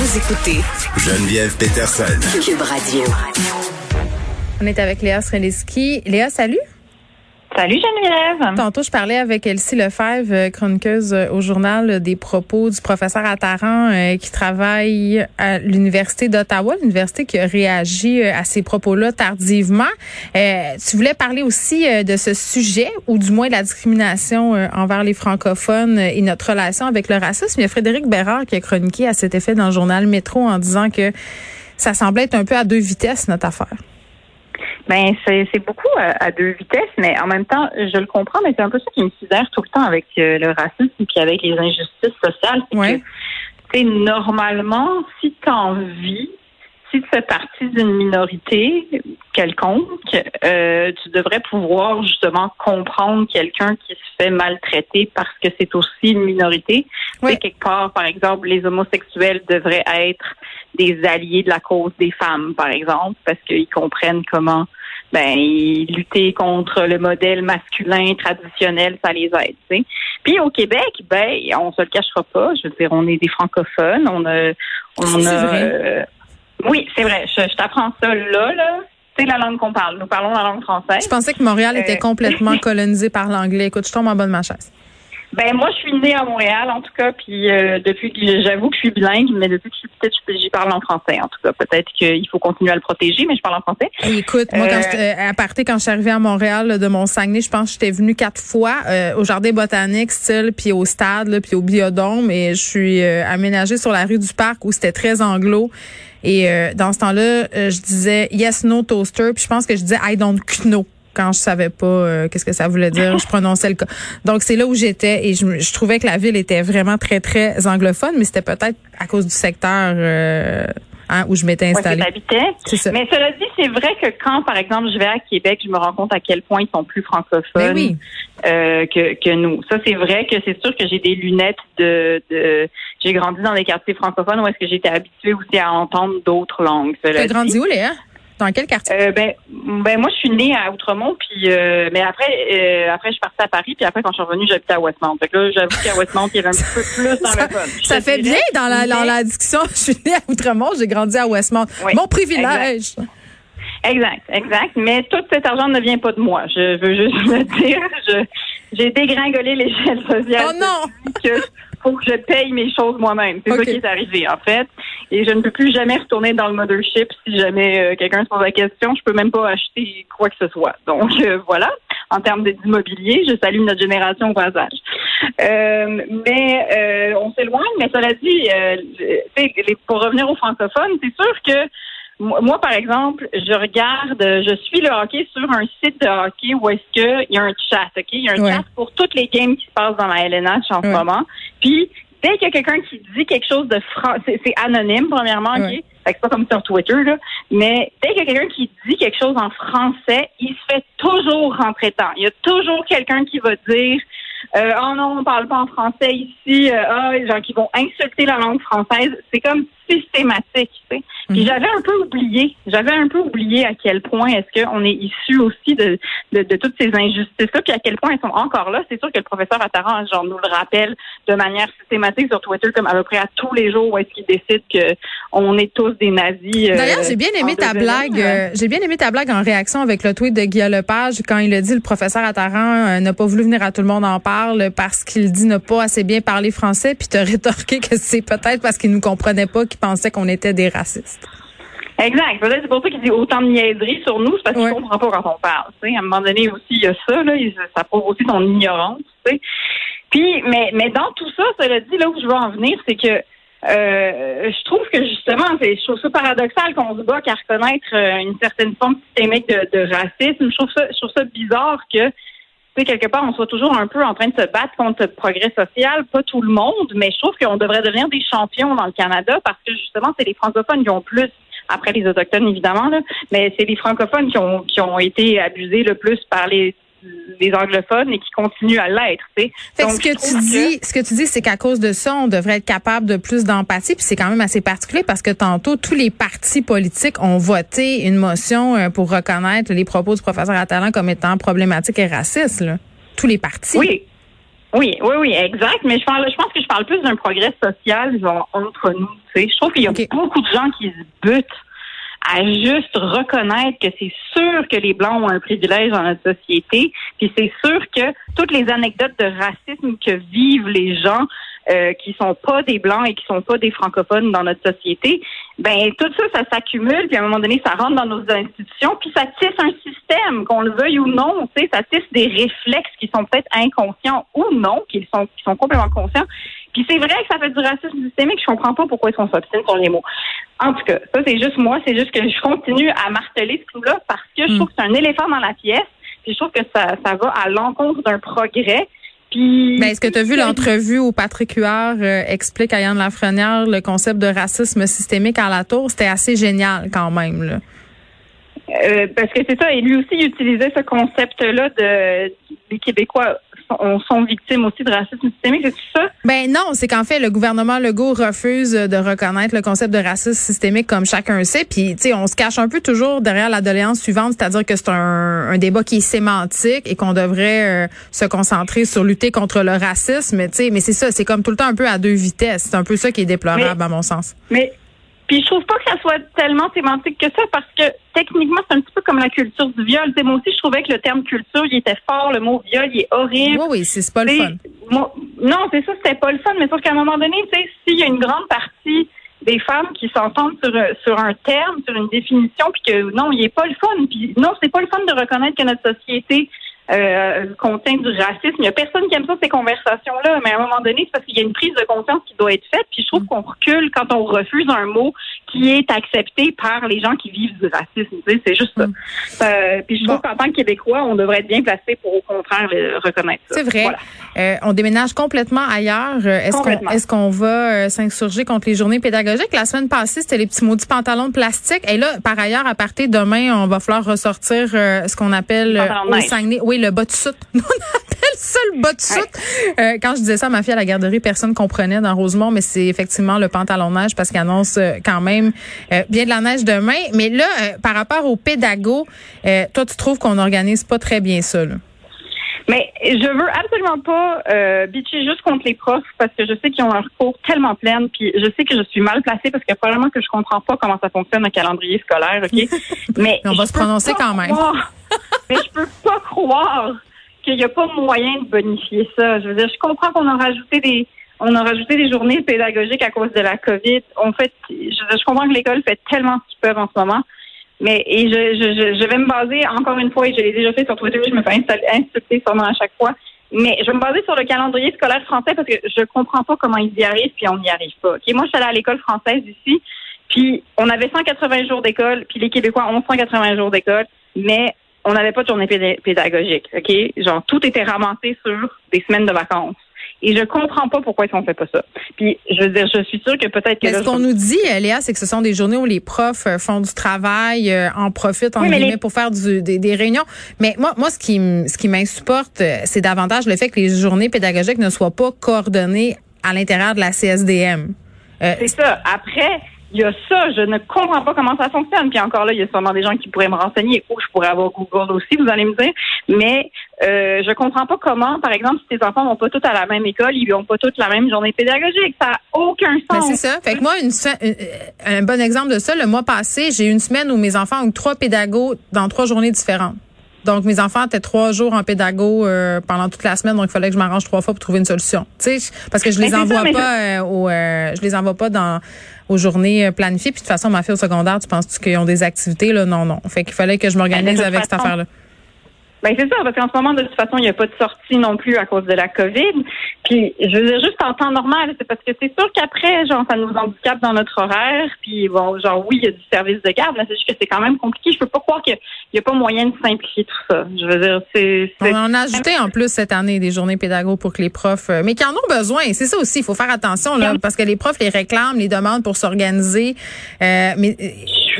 Vous écoutez Geneviève Peterson. Cube Radio. On est avec Léa Sreliski. Léa, salut. Salut Geneviève. Tantôt, je parlais avec Elsie Lefebvre, euh, chroniqueuse euh, au journal euh, des propos du professeur Attaran qui travaille à l'Université d'Ottawa, l'université qui a réagi à ces propos-là tardivement. tu voulais parler aussi de ce sujet, ou du moins de la discrimination envers les francophones et notre relation avec le racisme. Il y a Frédéric Bérard qui a chroniqué à cet effet dans le journal Métro en disant que ça semblait être un peu à deux vitesses, notre affaire. Ben c'est beaucoup à, deux vitesses, mais en même temps, je le comprends, mais c'est un peu ça qui me sidère tout le temps avec euh, le racisme et avec les injustices sociales. C'est que, normalement, si tu en vis, si tu fais partie d'une minorité quelconque, euh, tu devrais pouvoir justement comprendre quelqu'un qui se fait maltraiter parce que c'est aussi une minorité. Oui. quelque part, par exemple, les homosexuels devraient être des alliés de la cause des femmes, par exemple, parce qu'ils comprennent comment ben lutter contre le modèle masculin traditionnel, ça les aide. Puis au Québec, ben on se le cachera pas. Je veux dire, on est des francophones. On a, on a. Euh, oui, c'est vrai. Je, t'apprends ça là, là. C'est la langue qu'on parle. Nous parlons la langue française. Je pensais que Montréal était euh, complètement colonisé par l'anglais. Écoute, je tombe en bas de ma chaise. Ben moi, je suis née à Montréal, en tout cas, puis euh, depuis que j'avoue que je suis bilingue, mais depuis que je suis petite, j'y parle en français. En tout cas, peut-être qu'il faut continuer à le protéger, mais je parle en français. écoute, moi, quand euh, à partir quand je suis arrivée à Montréal de mon Saguenay, je pense que j'étais venue quatre fois euh, au jardin botanique, style, puis au stade, là, puis au biodôme, et je suis aménagée sur la rue du Parc où c'était très anglo. Et dans ce temps-là, je disais yes no toaster, puis je pense que je disais I don't know quand je savais pas euh, qu'est-ce que ça voulait dire, je prononçais le cas. Donc c'est là où j'étais et je, trouvais que la ville était vraiment très très anglophone, mais c'était peut-être à cause du secteur euh, hein, où je m'étais installée. Ouais, Mais cela dit, c'est vrai que quand, par exemple, je vais à Québec, je me rends compte à quel point ils sont plus francophones ben euh, que, que nous. Ça, c'est vrai que c'est sûr que j'ai des lunettes de, de j'ai grandi dans des quartiers francophones où est-ce que j'étais habituée aussi à entendre d'autres langues. Tu as grandi où, Léa? Dans quel quartier? Euh, ben, ben, moi, je suis née à Outremont, puis euh, mais après, euh, après, je suis partie à Paris, puis après, quand je suis revenue, j'habitais à Westmount. Fait que là, j'avoue qu'à Westmount, il y avait un petit peu plus dans ça, Ça fait bien dans la, dans la discussion. Je suis née à Outremont, j'ai grandi à Westmount. Mon privilège. Exact. exact, Mais tout cet argent ne vient pas de moi. Je veux juste le dire. j'ai dégringolé l'échelle sociale. Oh non! Que faut que je paye mes choses moi-même. C'est ça qui est arrivé, en fait et je ne peux plus jamais retourner dans le mothership si jamais euh, quelqu'un se pose la question. Je peux même pas acheter quoi que ce soit. Donc euh, voilà, en termes d'immobilier, je salue notre génération au passage. Euh, mais on s'éloigne, mais cela dit, pour revenir aux francophones, c'est sûr que moi, par exemple, je regarde, je suis le hockey sur un site de hockey où est-ce qu'il y a un chat, OK? Il y a un chat pour toutes les games qui se passent dans la LNH en ce moment. Puis, dès qu'il y a quelqu'un qui dit quelque chose de français, c'est anonyme, premièrement, OK? c'est pas comme sur Twitter, là. Mais dès qu'il y a quelqu'un qui dit quelque chose en français, il se fait toujours rentrer temps. Il y a toujours quelqu'un qui va dire euh, Oh non, on parle pas en français ici, euh, ah, les gens qui vont insulter la langue française. C'est comme systématique, tu sais. Puis mhm. j'avais un peu oublié, j'avais un peu oublié à quel point est-ce qu'on est issu aussi de, de, de toutes ces injustices-là, puis à quel point elles sont encore là. C'est sûr que le professeur Attaran, genre, nous le rappelle de manière systématique sur Twitter, comme à peu près à tous les jours où est-ce qu'il décide que on est tous des nazis. Euh, D'ailleurs, j'ai bien aimé ta blague. Euh, j'ai bien aimé ta blague en réaction avec le tweet de Guillaume Lepage quand il a dit le professeur Attaran euh, n'a pas voulu venir à tout le monde en parle parce qu'il dit ne pas assez bien parler français, puis te rétorqué que c'est peut-être parce qu'il nous comprenait pas, qu'il pensait qu'on était des racistes. Exact. Peut-être c'est pour ça qu'il dit autant de niaiseries sur nous, c'est parce qu'il ne comprend pas quand on parle. À un moment donné aussi, il y a ça, là, ça prouve aussi ton ignorance. sais. Puis, mais, mais dans tout ça, cela dit, là où je veux en venir, c'est que euh, je trouve que justement, je trouve ça paradoxal qu'on se bat qu'à reconnaître euh, une certaine forme systémique de, de racisme. Je trouve ça, je trouve ça bizarre que quelque part, on soit toujours un peu en train de se battre contre le progrès social. Pas tout le monde, mais je trouve qu'on devrait devenir des champions dans le Canada parce que justement, c'est les francophones qui ont plus après les autochtones évidemment, là, mais c'est les francophones qui ont qui ont été abusés le plus par les les anglophones et qui continuent à l'être. ce que tu dis, ce que tu dis, c'est qu'à cause de ça, on devrait être capable de plus d'empathie. Puis c'est quand même assez particulier parce que tantôt tous les partis politiques ont voté une motion euh, pour reconnaître les propos du professeur Attalant comme étant problématiques et racistes. Là. Tous les partis. Oui. Oui, oui, oui, exact. Mais je, parle, je pense que je parle plus d'un progrès social genre, entre nous. Je trouve qu'il y a beaucoup de gens qui se butent à juste reconnaître que c'est sûr que les Blancs ont un privilège dans notre société, puis c'est sûr que toutes les anecdotes de racisme que vivent les gens euh, qui sont pas des blancs et qui sont pas des francophones dans notre société, ben tout ça, ça s'accumule, puis à un moment donné, ça rentre dans nos institutions, puis ça tisse un système, qu'on le veuille ou non, tu sais, ça tisse des réflexes qui sont peut-être inconscients ou non, qui sont qui sont complètement conscients. Puis c'est vrai que ça fait du racisme systémique, je comprends pas pourquoi ils sont s'obstinent sur les mots. En tout cas, ça c'est juste moi, c'est juste que je continue à marteler ce coup-là parce que je hmm. trouve que c'est un éléphant dans la pièce, puis je trouve que ça, ça va à l'encontre d'un progrès ben, est-ce que tu as vu l'entrevue où Patrick Huard euh, explique à Yann Lafrenière le concept de racisme systémique à la tour? C'était assez génial quand même. Là. Euh, parce que c'est ça, et lui aussi il utilisait ce concept-là de des Québécois sont, victimes aussi de racisme systémique, c'est ça? Ben non, c'est qu'en fait, le gouvernement Legault refuse de reconnaître le concept de racisme systémique comme chacun sait. Puis, tu sais, on se cache un peu toujours derrière la doléance suivante, c'est-à-dire que c'est un, un, débat qui est sémantique et qu'on devrait euh, se concentrer sur lutter contre le racisme. Tu sais, mais c'est ça, c'est comme tout le temps un peu à deux vitesses. C'est un peu ça qui est déplorable, à mon sens. Mais puis je trouve pas que ça soit tellement sémantique que ça parce que techniquement, c'est un comme la culture du viol. moi aussi, je trouvais que le terme culture, il était fort. Le mot viol, il est horrible. Oui, oui, c'est pas le fun. non, c'est ça, c'était pas le fun. Mais sauf qu'à un moment donné, tu sais, s'il y a une grande partie des femmes qui s'entendent sur, sur un terme, sur une définition, puis que non, il est pas le fun. Puis non, c'est pas le fun de reconnaître que notre société euh, contient du racisme. Il n'y a personne qui aime ça, ces conversations-là, mais à un moment donné, c'est parce qu'il y a une prise de conscience qui doit être faite. Puis je trouve qu'on recule quand on refuse un mot qui est accepté par les gens qui vivent du racisme. c'est juste ça. Mm. Euh, puis je trouve qu'en tant que Québécois, on devrait être bien placé pour au contraire le reconnaître C'est vrai. Euh, on déménage complètement ailleurs. Euh, est-ce qu'on va s'insurger contre les journées pédagogiques? La semaine passée, c'était les petits maudits pantalons de plastique. Et là, par ailleurs, à partir de demain, on va falloir ressortir ce qu'on appelle au Saguenay. Oui, le bas de soute. on appelle ça le bas de soute. quand je disais ça à ma fille à la garderie, personne comprenait dans Rosemont, mais c'est effectivement le pantalon neige parce qu'il annonce quand même euh, bien de la neige demain. Mais là, euh, par rapport aux pédagogues, euh, toi, tu trouves qu'on n'organise pas très bien ça, Mais je veux absolument pas bitcher juste contre les profs parce que je sais qu'ils ont un cours tellement plein, puis je sais que je suis mal placée parce que probablement que je comprends pas comment ça fonctionne un calendrier scolaire, ok? Mais on va se prononcer quand même. mais je peux pas croire qu'il n'y a pas moyen de bonifier ça. Je veux dire, je comprends qu'on a rajouté des on a rajouté des journées pédagogiques à cause de la COVID. En fait, je, je comprends que l'école fait tellement ce qu'ils peuvent en ce moment. Mais et je, je, je, vais me baser, encore une fois, et je l'ai déjà fait sur Twitter, je me fais insulter sûrement à chaque fois. Mais je vais me baser sur le calendrier scolaire français parce que je comprends pas comment ils y arrivent, puis on n'y arrive pas. Okay? Moi, je suis allée à l'école française ici, puis on avait 180 jours d'école, puis les Québécois ont 180 jours d'école, mais on n'avait pas de journée pédagogique. OK? Genre, tout était ramassé sur des semaines de vacances. Et je comprends pas pourquoi ils ne fait pas ça. Puis, je veux dire, je suis sûre que peut-être que... ce qu'on nous dit, Léa, c'est que ce sont des journées où les profs euh, font du travail, euh, en profitent, en guillemets, pour faire du, des, réunions. Mais moi, moi, ce qui, ce qui m'insupporte, euh, c'est davantage le fait que les journées pédagogiques ne soient pas coordonnées à l'intérieur de la CSDM. c'est ça. Après, il y a ça, je ne comprends pas comment ça fonctionne. Puis encore là, il y a sûrement des gens qui pourraient me renseigner. Ou je pourrais avoir Google aussi, vous allez me dire. Mais euh, je comprends pas comment, par exemple, si tes enfants vont pas tous à la même école, ils n'ont pas toutes la même journée pédagogique. Ça n'a aucun ben, sens. c'est ça. Fait que moi, une, euh, un bon exemple de ça, le mois passé, j'ai eu une semaine où mes enfants ont trois pédagogues dans trois journées différentes. Donc, mes enfants étaient trois jours en pédago euh, pendant toute la semaine, donc il fallait que je m'arrange trois fois pour trouver une solution. Tu sais, parce que je les envoie pas euh, au, euh, je les envoie pas dans aux journées planifiées. Puis de toute façon, ma fille au secondaire, tu penses qu'ils ont des activités là? Non, non. Fait qu'il fallait que je m'organise avec cette affaire-là. Ben c'est ça, parce qu'en ce moment, de toute façon, il n'y a pas de sortie non plus à cause de la COVID. Puis, je veux dire, juste en temps normal, c'est parce que c'est sûr qu'après, genre, ça nous handicape dans notre horaire. Puis, bon, genre, oui, il y a du service de garde, mais c'est juste que c'est quand même compliqué. Je peux pas croire qu'il n'y a, pas moyen de simplifier tout ça. Je veux dire, c'est... On a ajouté en plus cette année des journées pédagogiques pour que les profs... Euh, mais qui en ont besoin. C'est ça aussi, il faut faire attention, là, parce que les profs les réclament, les demandent pour s'organiser. Euh, mais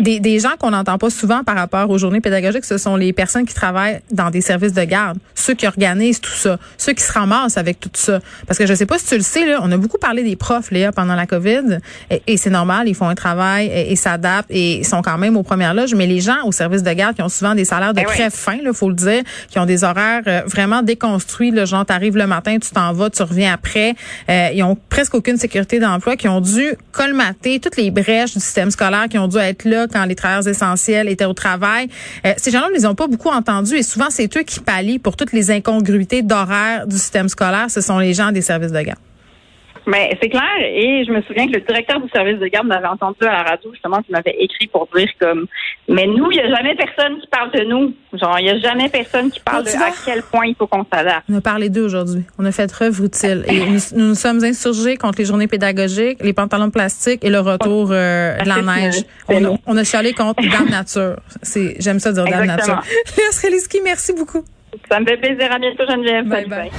des, des gens qu'on n'entend pas souvent par rapport aux journées pédagogiques, ce sont les personnes qui travaillent dans des services de garde, ceux qui organisent tout ça, ceux qui se ramassent avec tout ça. Parce que je sais pas si tu le sais, là, on a beaucoup parlé des profs, Léa, pendant la COVID, et, c'est normal, ils font un travail et, s'adaptent et sont quand même aux premières loges, mais les gens au service de garde qui ont souvent des salaires de ben très fin, il faut le dire, qui ont des horaires euh, vraiment déconstruits, le genre, t'arrives le matin, tu t'en vas, tu reviens après, euh, ils ont presque aucune sécurité d'emploi, qui ont dû colmater toutes les brèches du système scolaire, qui ont dû être là quand les travailleurs essentiels étaient au travail. Euh, ces gens-là, ils ont pas beaucoup entendu et souvent, c'est eux qui pallient pour toutes les incongruités d'horaire du système scolaire. Ce sont les gens des services de garde. Mais c'est clair, et je me souviens que le directeur du service de garde m'avait entendu à la radio, justement, qui m'avait écrit pour dire comme Mais nous, il n'y a jamais personne qui parle de nous. Genre, il n'y a jamais personne qui parle de à quel point il faut qu'on s'adapte. On a parlé d'eux aujourd'hui. On a fait œuvre utile. Et nous, nous, sommes insurgés contre les journées pédagogiques, les pantalons plastiques et le retour euh, de la neige. On a, on a chialé contre Dame Nature. C'est, j'aime ça dire Dame Nature. Léa merci beaucoup. Ça me fait plaisir. À bientôt, Geneviève. Bye bye.